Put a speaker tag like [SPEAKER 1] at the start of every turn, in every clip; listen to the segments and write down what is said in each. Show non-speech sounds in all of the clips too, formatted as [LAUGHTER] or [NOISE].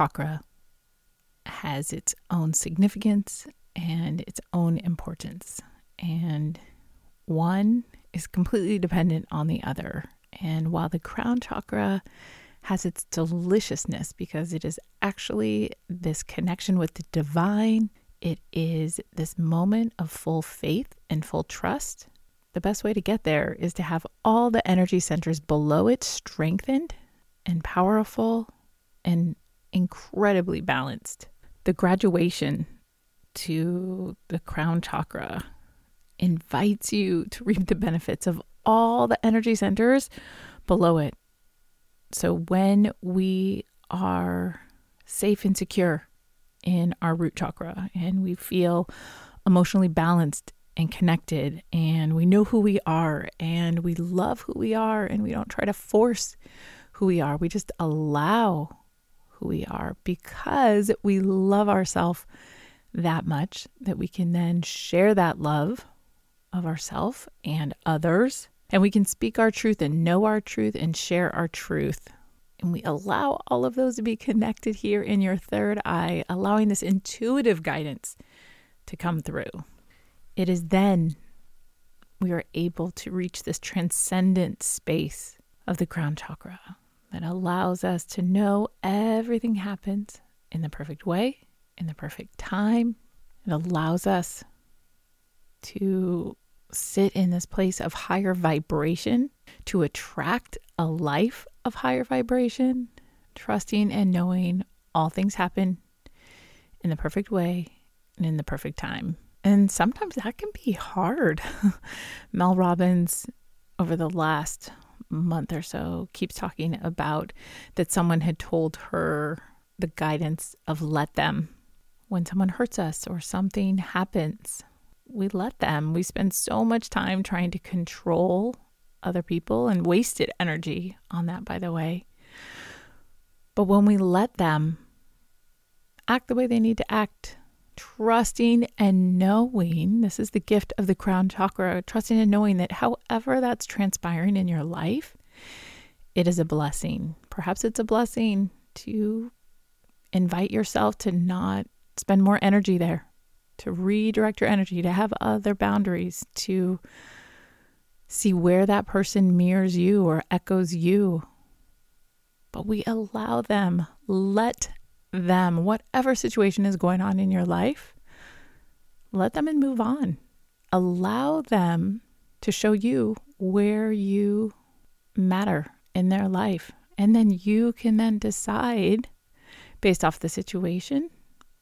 [SPEAKER 1] chakra has its own significance and its own importance, and one is completely dependent on the other. And while the crown chakra has its deliciousness because it is actually this connection with the divine, it is this moment of full faith and full trust. The best way to get there is to have all the energy centers below it strengthened and powerful and incredibly balanced. The graduation to the crown chakra invites you to reap the benefits of all the energy centers below it. So when we are safe and secure in our root chakra and we feel emotionally balanced and connected and we know who we are and we love who we are and we don't try to force who we are. We just allow who we are because we love ourselves that much that we can then share that love of ourself and others. And we can speak our truth and know our truth and share our truth. And we allow all of those to be connected here in your third eye, allowing this intuitive guidance to come through. It is then we are able to reach this transcendent space of the crown chakra that allows us to know everything happens in the perfect way, in the perfect time. It allows us to sit in this place of higher vibration, to attract a life of higher vibration, trusting and knowing all things happen in the perfect way and in the perfect time. And sometimes that can be hard. [LAUGHS] Mel Robbins, over the last month or so, keeps talking about that someone had told her the guidance of let them. When someone hurts us or something happens, we let them. We spend so much time trying to control other people and wasted energy on that, by the way. But when we let them act the way they need to act, trusting and knowing this is the gift of the crown chakra, trusting and knowing that however that's transpiring in your life, it is a blessing. Perhaps it's a blessing to invite yourself to not spend more energy there to redirect your energy, to have other boundaries, to see where that person mirrors you or echoes you. But we allow them, let them, whatever situation is going on in your life, let them and move on. Allow them to show you where you matter in their life. And then you can then decide based off the situation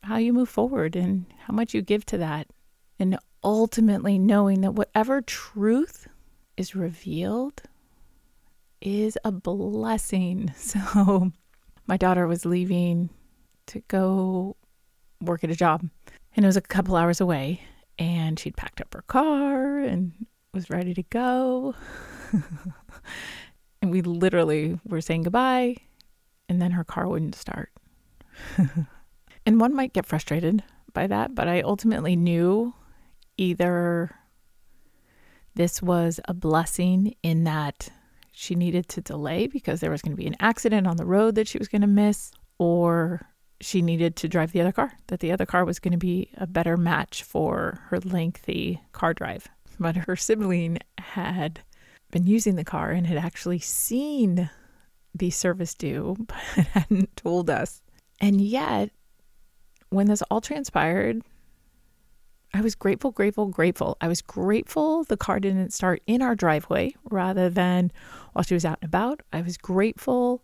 [SPEAKER 1] how you move forward and how much you give to that. And ultimately knowing that whatever truth is revealed is a blessing. [LAUGHS] So, my daughter was leaving to go work at a job, and it was a couple hours away. And she'd packed up her car and was ready to go. [LAUGHS] and we literally were saying goodbye, and then her car wouldn't start. [LAUGHS] And one might get frustrated by that, but I ultimately knew either this was a blessing in that she needed to delay because there was going to be an accident on the road that she was going to miss, or she needed to drive the other car, that the other car was going to be a better match for her lengthy car drive. But her sibling had been using the car and had actually seen the service due, [LAUGHS] but hadn't told us. And yet, when this all transpired, I was grateful, grateful, grateful. I was grateful the car didn't start in our driveway rather than while she was out and about. I was grateful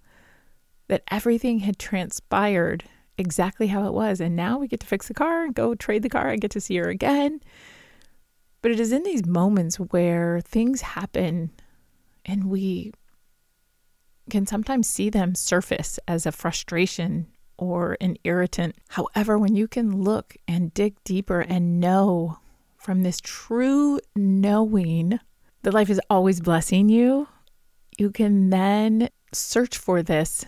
[SPEAKER 1] that everything had transpired exactly how it was. And now we get to fix the car and go trade the car. I get to see her again. But it is in these moments where things happen and we can sometimes see them surface as a frustration or an irritant. However, when you can look and dig deeper and know from this true knowing that life is always blessing you, you can then search for this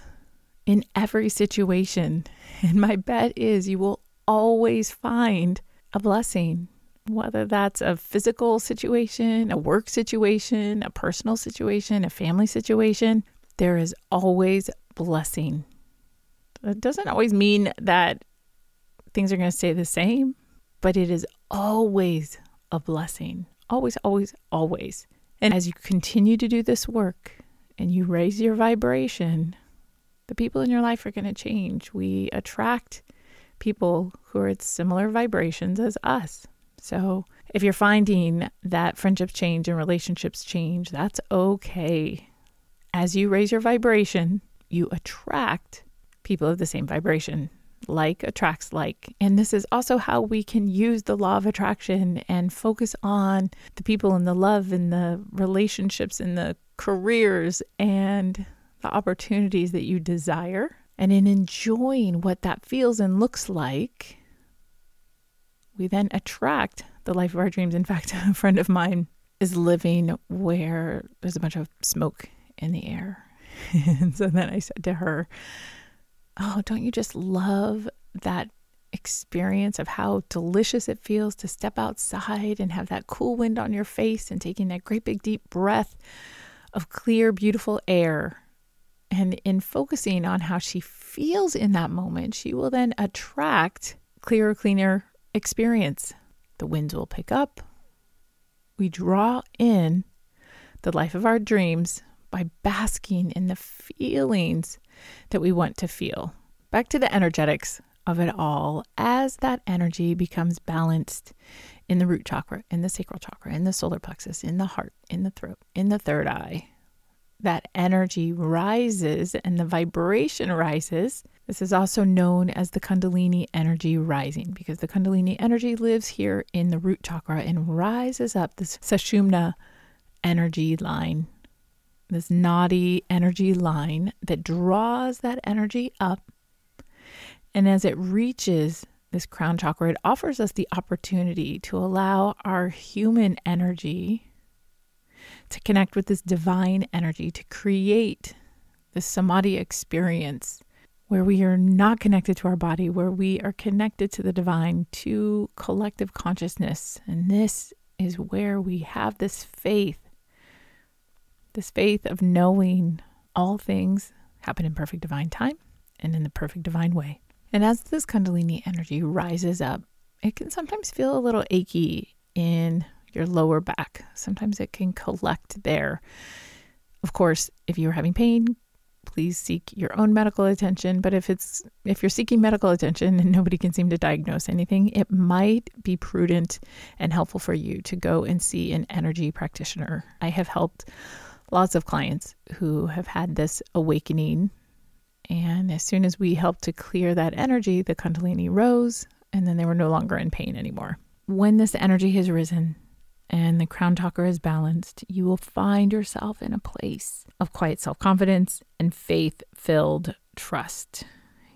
[SPEAKER 1] in every situation. [LAUGHS] And my bet is you will always find a blessing, whether that's a physical situation, a work situation, a personal situation, a family situation. There is always blessing. It doesn't always mean that things are going to stay the same, but it is always a blessing. Always, always, always. And as you continue to do this work and you raise your vibration, the people in your life are going to change. We attract people who are at similar vibrations as us. So if you're finding that friendships change and relationships change, that's okay. As you raise your vibration, you attract people of the same vibration. Like attracts like. And this is also how we can use the law of attraction and focus on the people and the love and the relationships and the careers and the opportunities that you desire. And in enjoying what that feels and looks like, we then attract the life of our dreams. In fact, [LAUGHS] a friend of mine is living where there's a bunch of smoke in the air. and [LAUGHS] so then I said to her, Oh, don't you just love that experience of how delicious it feels to step outside and have that cool wind on your face and taking that great big deep breath of clear, beautiful air? And in focusing on how she feels in that moment, she will then attract clearer, cleaner experience. The winds will pick up. We draw in the life of our dreams by basking in the feelings that we want to feel. Back to the energetics of it all, as that energy becomes balanced in the root chakra, in the sacral chakra, in the solar plexus, in the heart, in the throat, in the third eye, that energy rises and the vibration rises. This is also known as the Kundalini energy rising because the Kundalini energy lives here in the root chakra and rises up this Sushumna energy line, this nadi energy line that draws that energy up. And as it reaches this crown chakra, it offers us the opportunity to allow our human energy to connect with this divine energy, to create this samadhi experience where we are not connected to our body, where we are connected to the divine, to collective consciousness. And this is where we have this faith, this faith of knowing all things happen in perfect divine time and in the perfect divine way. And as this Kundalini energy rises up, it can sometimes feel a little achy in your lower back. Sometimes it can collect there. Of course, if you're having pain, please seek your own medical attention, but if it's if you're seeking medical attention and nobody can seem to diagnose anything, it might be prudent and helpful for you to go and see an energy practitioner. I have helped lots of clients who have had this awakening and as soon as we helped to clear that energy, the Kundalini rose and then they were no longer in pain anymore. When this energy has risen, and the crown chakra is balanced, you will find yourself in a place of quiet self confidence and faith filled trust.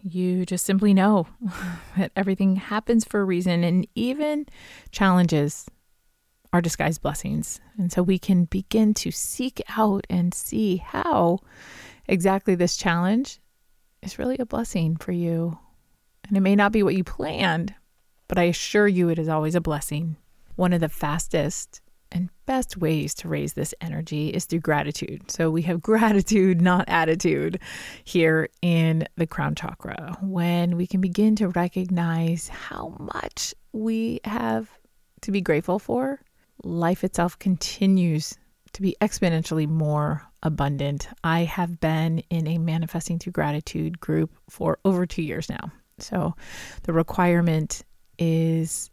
[SPEAKER 1] You just simply know [LAUGHS] that everything happens for a reason, and even challenges are disguised blessings. And so we can begin to seek out and see how exactly this challenge is really a blessing for you. And it may not be what you planned, but I assure you it is always a blessing. One of the fastest and best ways to raise this energy is through gratitude. So we have [LAUGHS] gratitude, not attitude, here in the crown chakra. When we can begin to recognize how much we have to be grateful for, life itself continues to be exponentially more abundant. I have been in a manifesting through gratitude group for over two years now. So the requirement is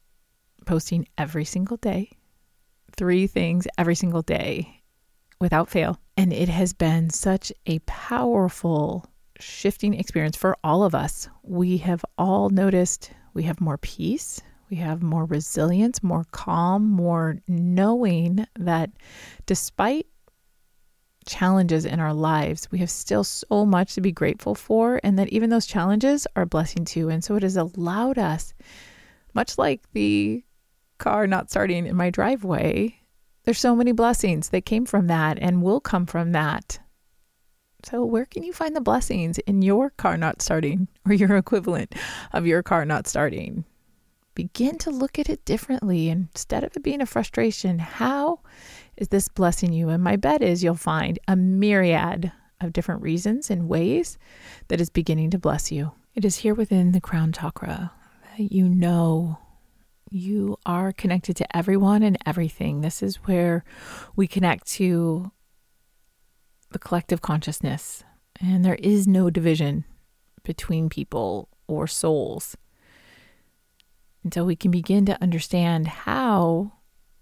[SPEAKER 1] posting every single day, three things every single day without fail. And it has been such a powerful shifting experience for all of us. We have all noticed we have more peace, we have more resilience, more calm, more knowing that despite challenges in our lives, we have still so much to be grateful for, and that even those challenges are a blessing too. And so it has allowed us, much like the car not starting in my driveway, there's so many blessings that came from that and will come from that So, where can you find the blessings in your car not starting or your equivalent of your car not starting? Begin to look at it differently. Instead of it being a frustration, how is this blessing you? And my bet is you'll find a myriad of different reasons and ways that is beginning to bless you. It is here within the crown chakra that you know you are connected to everyone and everything. This is where we connect to the collective consciousness, and there is no division between people or souls. Until we can begin to understand how,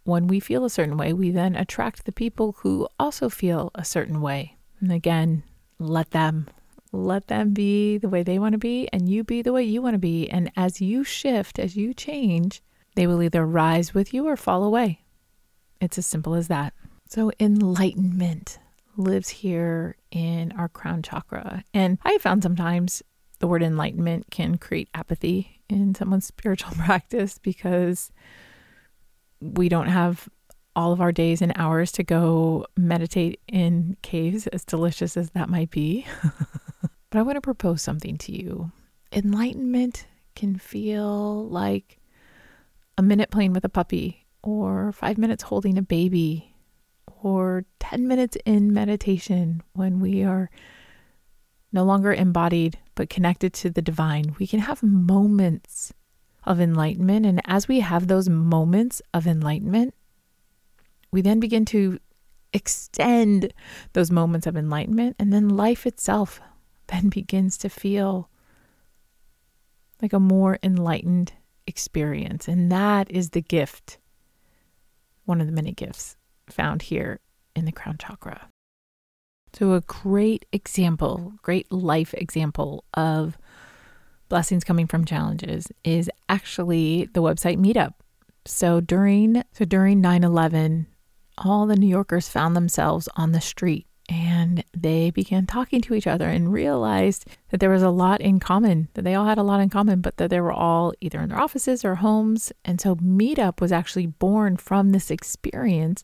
[SPEAKER 1] when we feel a certain way, we then attract the people who also feel a certain way. And again, let them let them be the way they want to be and you be the way you want to be and as you shift as you change they will either rise with you or fall away. It's as simple as that. So, enlightenment lives here in our crown chakra. And I found sometimes the word enlightenment can create apathy in someone's [LAUGHS] spiritual practice because we don't have all of our days and hours to go meditate in caves, as delicious as that might be. [LAUGHS] but I want to propose something to you. Enlightenment can feel like a minute playing with a puppy, or five minutes holding a baby, or 10 minutes in meditation when we are no longer embodied but connected to the divine. We can have moments of enlightenment. And as we have those moments of enlightenment, we then begin to extend those moments of enlightenment. And then life itself then begins to feel like a more enlightened experience. And that is the gift, one of the many gifts found here in the crown chakra. So, a great example, great life example of blessings coming from challenges is actually the website Meetup. So during so during 9/11, all the New Yorkers found themselves on the street and they began talking to each other and realized that there was a lot in common, that they all had a lot in common, but that they were all either in their offices or homes. And so Meetup was actually born from this experience,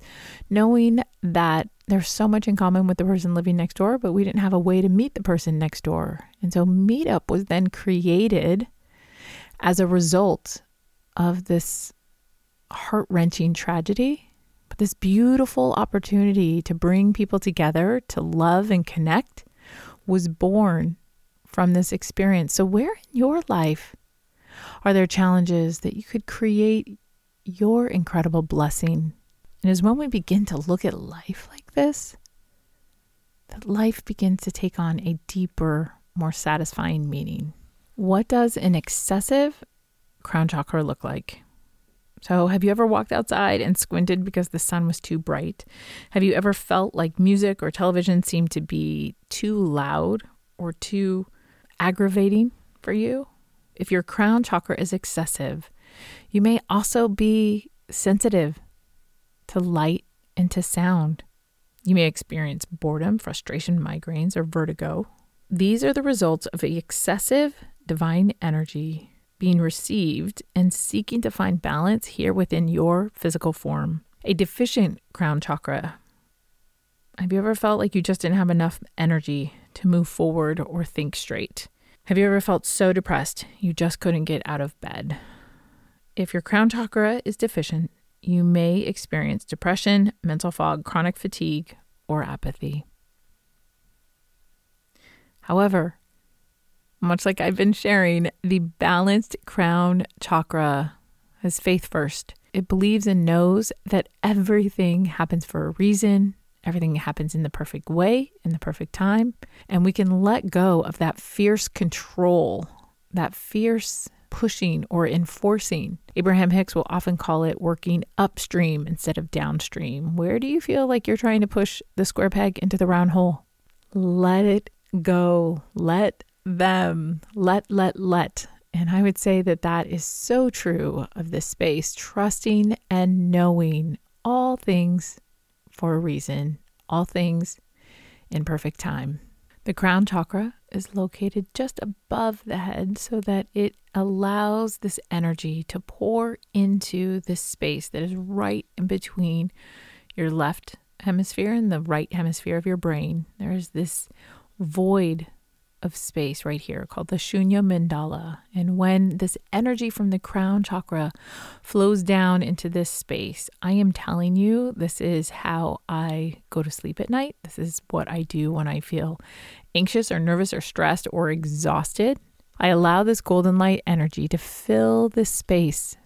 [SPEAKER 1] knowing that there's so much in common with the person living next door, but we didn't have a way to meet the person next door. And so Meetup was then created as a result of this heart wrenching tragedy this beautiful opportunity to bring people together to love and connect was born from this experience. So, where in your life are there challenges that you could create your incredible blessing? And is when we begin to look at life like this, that life begins to take on a deeper, more satisfying meaning. What does an excessive crown chakra look like? So, have you ever walked outside and squinted because the sun was too bright? Have you ever felt like music or television seemed to be too loud or too aggravating for you? If your crown chakra is excessive, you may also be sensitive to light and to sound. You may experience boredom, frustration, migraines, or vertigo. These are the results of excessive divine energy being received and seeking to find balance here within your physical form. A deficient crown chakra. Have you ever felt like you just didn't have enough energy to move forward or think straight? Have you ever felt so depressed you just couldn't get out of bed? If your crown chakra is deficient, you may experience depression, mental fog, chronic fatigue, or apathy. However, much like I've been sharing, the balanced crown chakra has faith first. It believes and knows that everything happens for a reason, everything happens in the perfect way, in the perfect time, and we can let go of that fierce control, that fierce pushing or enforcing. Abraham Hicks will often call it working upstream instead of downstream. Where do you feel like you're trying to push the square peg into the round hole? Let it go. Let them. Let, let, let. And I would say that that is so true of this space, trusting and knowing all things for a reason, all things in perfect time. The crown chakra is located just above the head so that it allows this energy to pour into this space that is right in between your left hemisphere and the right hemisphere of your brain. There's this void of space right here called the Shunya Mandala. And when this energy from the crown chakra flows down into this space, I am telling you, this is how I go to sleep at night. This is what I do when I feel anxious or nervous or stressed or exhausted. I allow this golden light energy to fill this space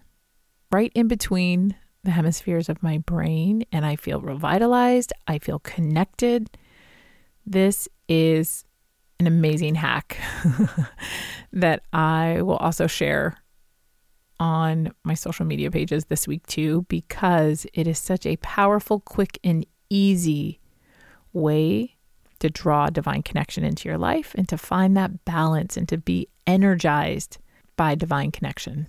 [SPEAKER 1] right in between the hemispheres of my brain, and I feel revitalized. I feel connected. This is an amazing hack [LAUGHS] that I will also share on my social media pages this week too, because it is such a powerful, quick, and easy way to draw divine connection into your life and to find that balance and to be energized by divine connection.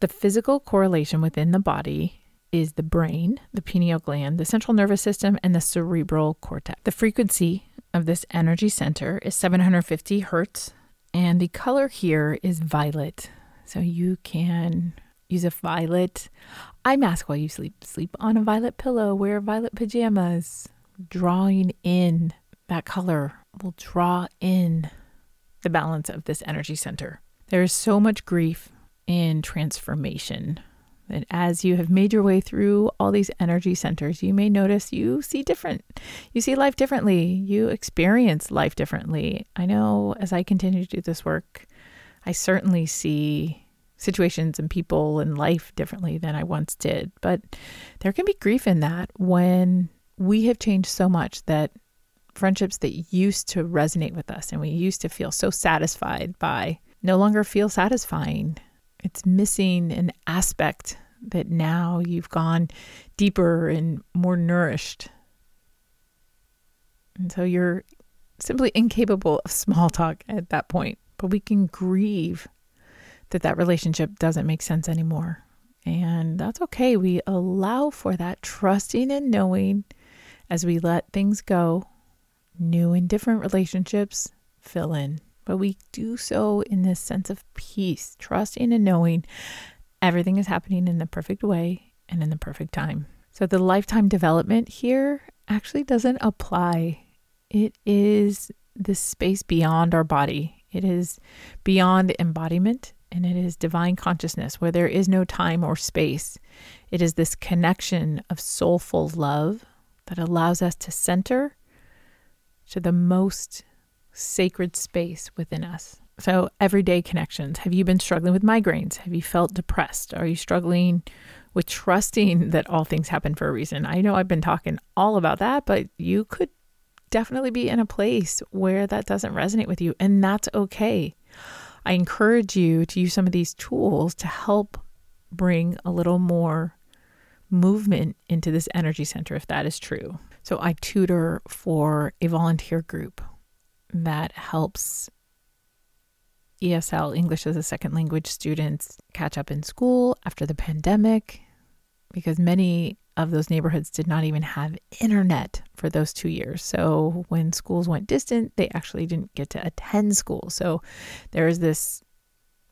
[SPEAKER 1] The physical correlation within the body is the brain, the pineal gland, the central nervous system, and the cerebral cortex. The frequency of this energy center is 750 hertz, and the color here is violet. So you can use a violet eye mask while you sleep. Sleep on a violet pillow, wear violet pajamas. Drawing in that color will draw in the balance of this energy center. There is so much grief in transformation that as you have made your way through all these energy centers, you may notice you see different. You see life differently. You experience life differently. I know as I continue to do this work, I certainly see situations and people and life differently than I once did. But there can be grief in that when we have changed so much that friendships that used to resonate with us and we used to feel so satisfied by no longer feel satisfying it's missing an aspect that now you've gone deeper and more nourished. And so you're simply incapable of small talk at that point. But we can grieve that that relationship doesn't make sense anymore. And that's okay. We allow for that trusting and knowing as we let things go. New and different relationships fill in but we do so in this sense of peace, trusting and knowing everything is happening in the perfect way and in the perfect time. So the lifetime development here actually doesn't apply. It is the space beyond our body, it is beyond embodiment. And it is divine consciousness where there is no time or space. It is this connection of soulful love that allows us to center to the most sacred space within us. So, everyday connections. Have you been struggling with migraines? Have you felt depressed? Are you struggling with trusting that all things happen for a reason? I know I've been talking all about that, but you could definitely be in a place where that doesn't resonate with you, and that's okay. I encourage you to use some of these tools to help bring a little more movement into this energy center if that is true. So, I tutor for a volunteer group that helps ESL, English as a Second Language students, catch up in school after the pandemic because many of those neighborhoods did not even have internet for those two years. So when schools went distant, they actually didn't get to attend school. So there is this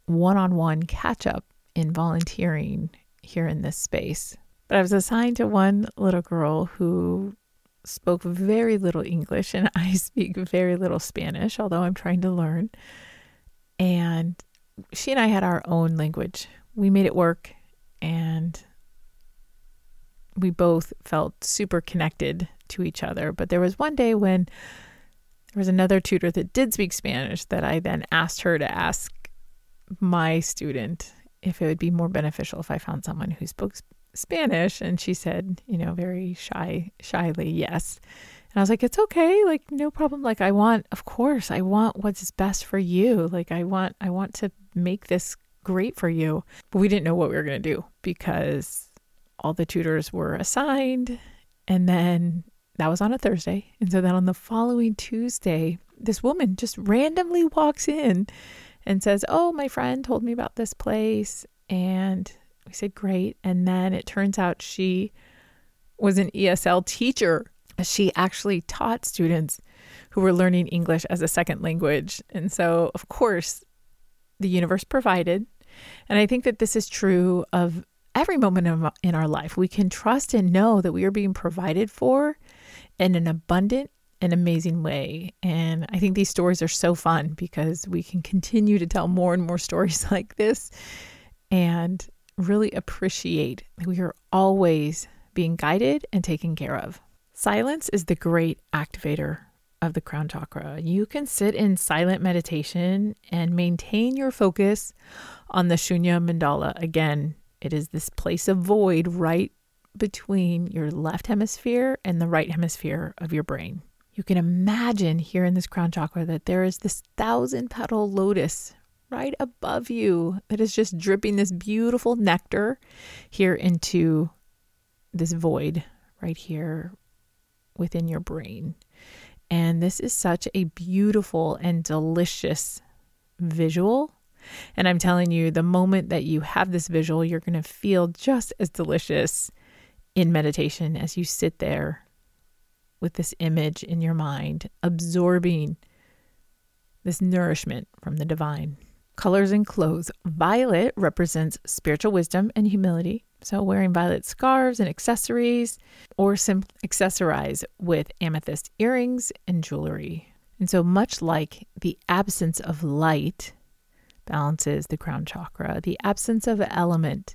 [SPEAKER 1] one on one catch up in volunteering here in this space. But I was assigned to one little girl who spoke very little English and [LAUGHS] I speak very little Spanish, although I'm trying to learn. And she and I had our own language. We made it work and we both felt super connected to each other. But there was one day when there was another tutor that did speak Spanish that I then asked her to ask my student if it would be more beneficial if I found someone who spoke Spanish? And she said, you know, very shy, shyly, yes. And I was like, it's okay. Like, no problem. Like, I want, of course, I want what's best for you. Like, I want, I want to make this great for you. But we didn't know what we were going to do because all the tutors were assigned. And then that was on a Thursday. And so then on the following Tuesday, this woman just randomly walks in and says, Oh, my friend told me about this place. And we said, Great. And then it turns out she was an ESL teacher. She actually taught students who were learning English as a second language. And so, of course, the universe provided. And I think that this is true of every moment in our life. We can trust and know that we are being provided for in an abundant and amazing way. And I think these stories are so fun because we can continue to tell more and more stories [LAUGHS] like this and really appreciate that we are always being guided and taken care of. Silence is the great activator of the crown chakra. You can sit in silent meditation and maintain your focus on the Shunya Mandala. Again, it is this place of void right between your left hemisphere and the right hemisphere of your brain. You can imagine here in this crown chakra that there is this thousand petal lotus right above you that is just dripping this beautiful nectar here into this void right here within your brain. And this is such a beautiful and delicious visual. And I'm telling you, the moment that you have this visual, you're going to feel just as delicious in meditation as you sit there with this image in your mind, absorbing this nourishment from the divine. Colors and clothes. Violet represents spiritual wisdom and humility. So, wearing violet scarves and accessories, or accessorize with amethyst earrings and jewelry. And so, much like the absence of light balances the crown chakra, the absence of element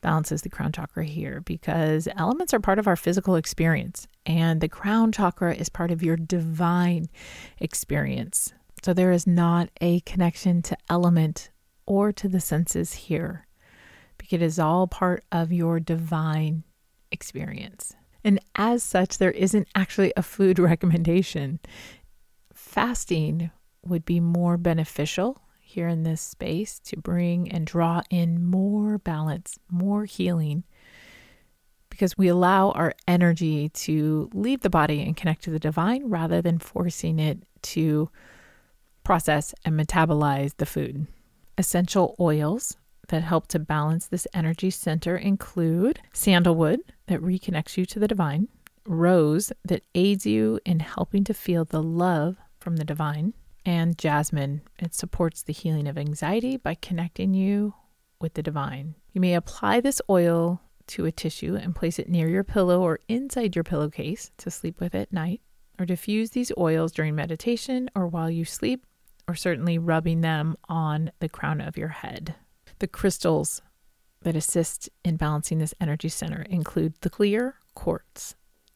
[SPEAKER 1] balances the crown chakra here because elements are part of our physical experience, and the crown chakra is part of your divine experience. So, there is not a connection to element or to the senses here because it is all part of your divine experience. And as such, there isn't actually a food [LAUGHS] recommendation. Fasting would be more beneficial here in this space to bring and draw in more balance, more healing, because we allow our energy to leave the body and connect to the divine rather than forcing it to process and metabolize the food. Essential oils that help to balance this energy center include sandalwood that reconnects you to the divine, rose that aids you in helping to feel the love from the divine, and jasmine. It supports the healing of anxiety by connecting you with the divine. You may apply this oil to a tissue and place it near your pillow or inside your pillowcase to sleep with at night, or diffuse these oils during meditation or while you sleep, or certainly rubbing them on the crown of your head. The crystals that assist in balancing this energy center include the clear quartz,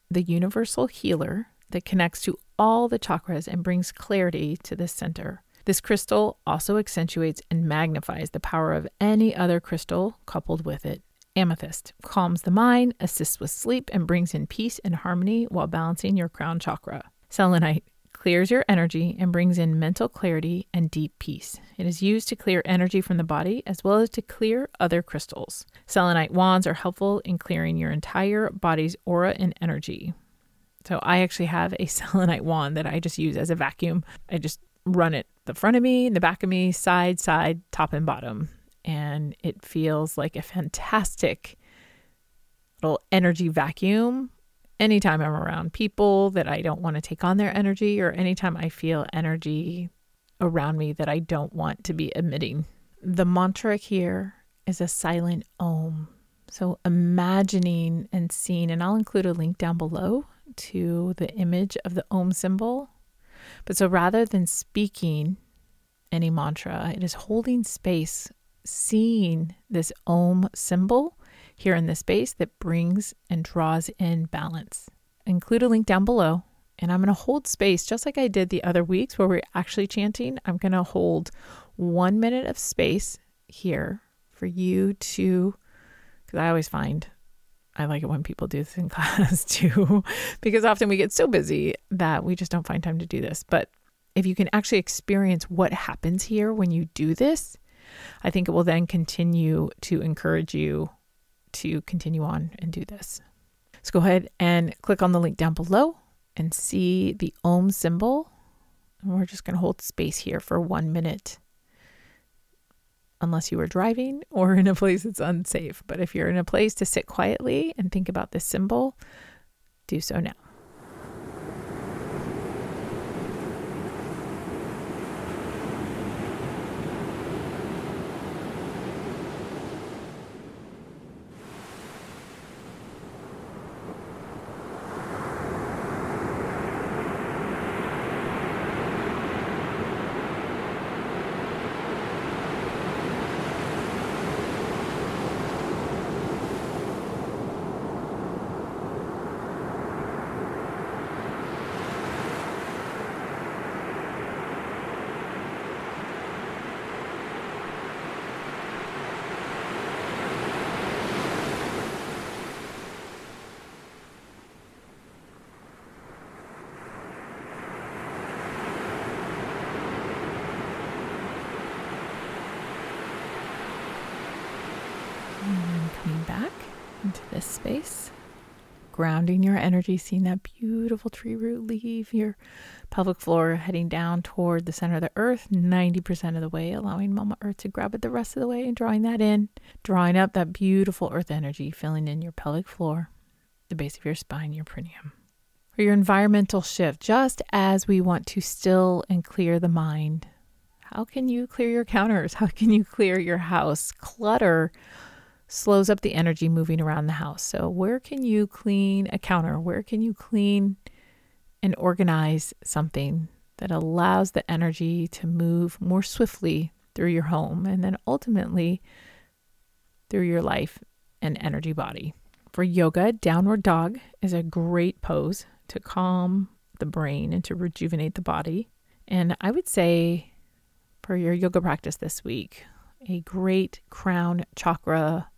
[SPEAKER 1] the universal healer that connects to all the chakras and brings clarity to this center. This crystal also accentuates and magnifies the power of any other crystal coupled with it. Amethyst calms the mind, assists with sleep, and brings in peace and harmony while balancing your crown chakra. Selenite clears your energy and brings in mental clarity and deep peace. It is used to clear energy from the body as well as to clear other crystals. Selenite wands are helpful in clearing your entire body's aura and energy. So I actually have a [LAUGHS] selenite wand that I just use as a vacuum. I just run it the front of me, the back of me, side, side, top and bottom. And it feels like a fantastic little energy vacuum anytime I'm around people that I don't want to take on their energy, or anytime I feel energy around me that I don't want to be emitting. The mantra here is a silent om. So imagining and seeing, and I'll include a link down below to the image of the om symbol. But so rather than speaking any mantra, it is holding space, seeing this om symbol here in this space that brings and draws in balance. Include a link down below, and I'm going to hold space just like I did the other weeks where we're actually chanting. I'm going to hold one minute of space here for you to, because I always find I like it when people do this in [LAUGHS] class too, because often we get so busy that we just don't find time to do this. But if you can actually experience what happens here when you do this, I think it will then continue to encourage you to continue on and do this. So go ahead and click on the link down below and see the Om symbol. And we're just going to hold space here for one minute, unless you are driving or in a place that's unsafe. But if you're in a place to sit quietly and think about this symbol, do so now. back into this space, grounding your energy, seeing that beautiful tree root leave your pelvic floor, heading down toward the center of the earth 90% of the way, allowing Mama Earth to grab it the rest of the way and drawing that in, drawing up that beautiful earth energy, filling in your pelvic floor, the base of your spine, your perineum. For your environmental shift, just as we want to still and clear the mind, how can you clear your counters? How can you clear your house? Clutter slows up the energy moving around the house. So, where can you clean a counter? Where can you clean and organize something that allows the energy to move more swiftly through your home and then ultimately through your life and energy body? For yoga, downward dog is a great pose to calm the brain and to rejuvenate the body. And I would say for your yoga practice this week, a great crown chakra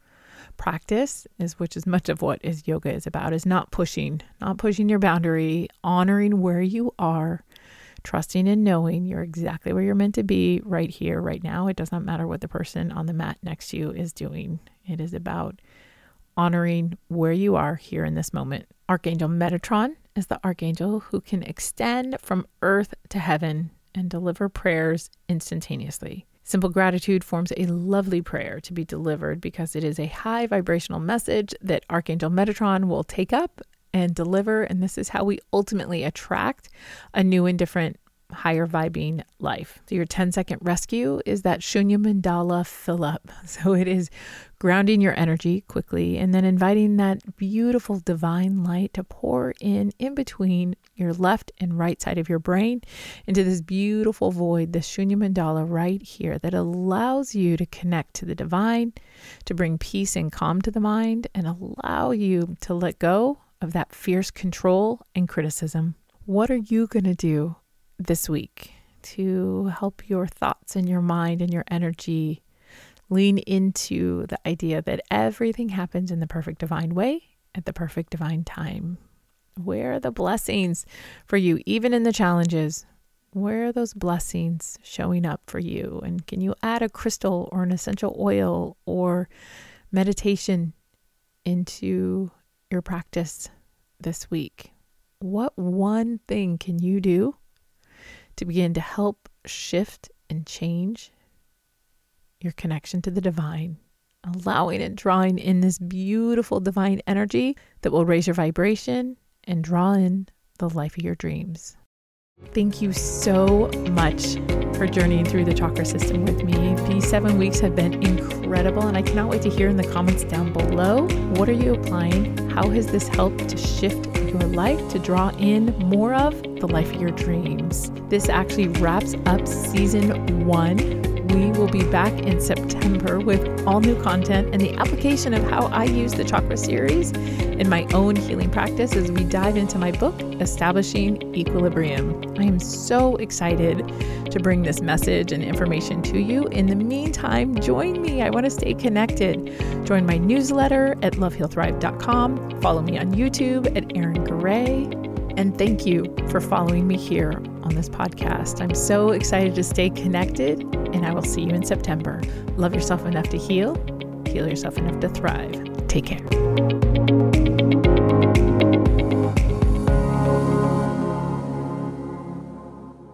[SPEAKER 1] practice is which is much of what is yoga is about is not pushing not pushing your boundary honoring where you are trusting and knowing you're exactly where you're meant to be right here right now. It does not matter what the person on the mat next to you is doing. It is about honoring where you are here in this moment. Archangel metatron is the archangel who can extend from earth to heaven and deliver prayers instantaneously Simple gratitude forms a lovely prayer to be delivered because it is a high vibrational message that Archangel Metatron will take up and deliver. And this is how we ultimately attract a new and different higher vibing life. So your 10 second rescue is that Shunya Mandala fill up. [LAUGHS] So it is grounding your energy quickly and then inviting that beautiful divine light to pour in in between your left and right side of your brain into this beautiful void, the Shunya Mandala right here that allows you to connect to the divine, to bring peace and calm to the mind and allow you to let go of that fierce control and criticism. What are you going to do this week to help your thoughts and your mind and your energy lean into the idea that everything happens in the perfect divine way at the perfect divine time. Where are the blessings for you, even in the challenges? Where are those blessings showing up for you? And can you add a crystal or an essential oil or meditation into your practice this week? What one thing can you do to begin to help shift and change your connection to the divine, allowing and drawing in this beautiful divine energy that will raise your vibration and draw in the life of your dreams. Thank you so much for journeying through the chakra system with me. These seven weeks have been incredible, and I cannot wait to hear in the comments down below what are you applying? How has this helped to shift your life to draw in more of the life of your dreams? This actually wraps up season one we will be back in September with all new content and the application of how I use the chakra series in my own healing practice as we dive into my book, Establishing Equilibrium. I am so excited to bring this message and information to you. In the meantime, join me. I want to stay connected. Join my newsletter at lovehealthrive.com. Follow me on YouTube at Erin Garay. And thank you for following me here on this podcast. I'm so excited to stay connected, and I will see you in September. Love yourself enough to heal, heal yourself enough to thrive. Take care.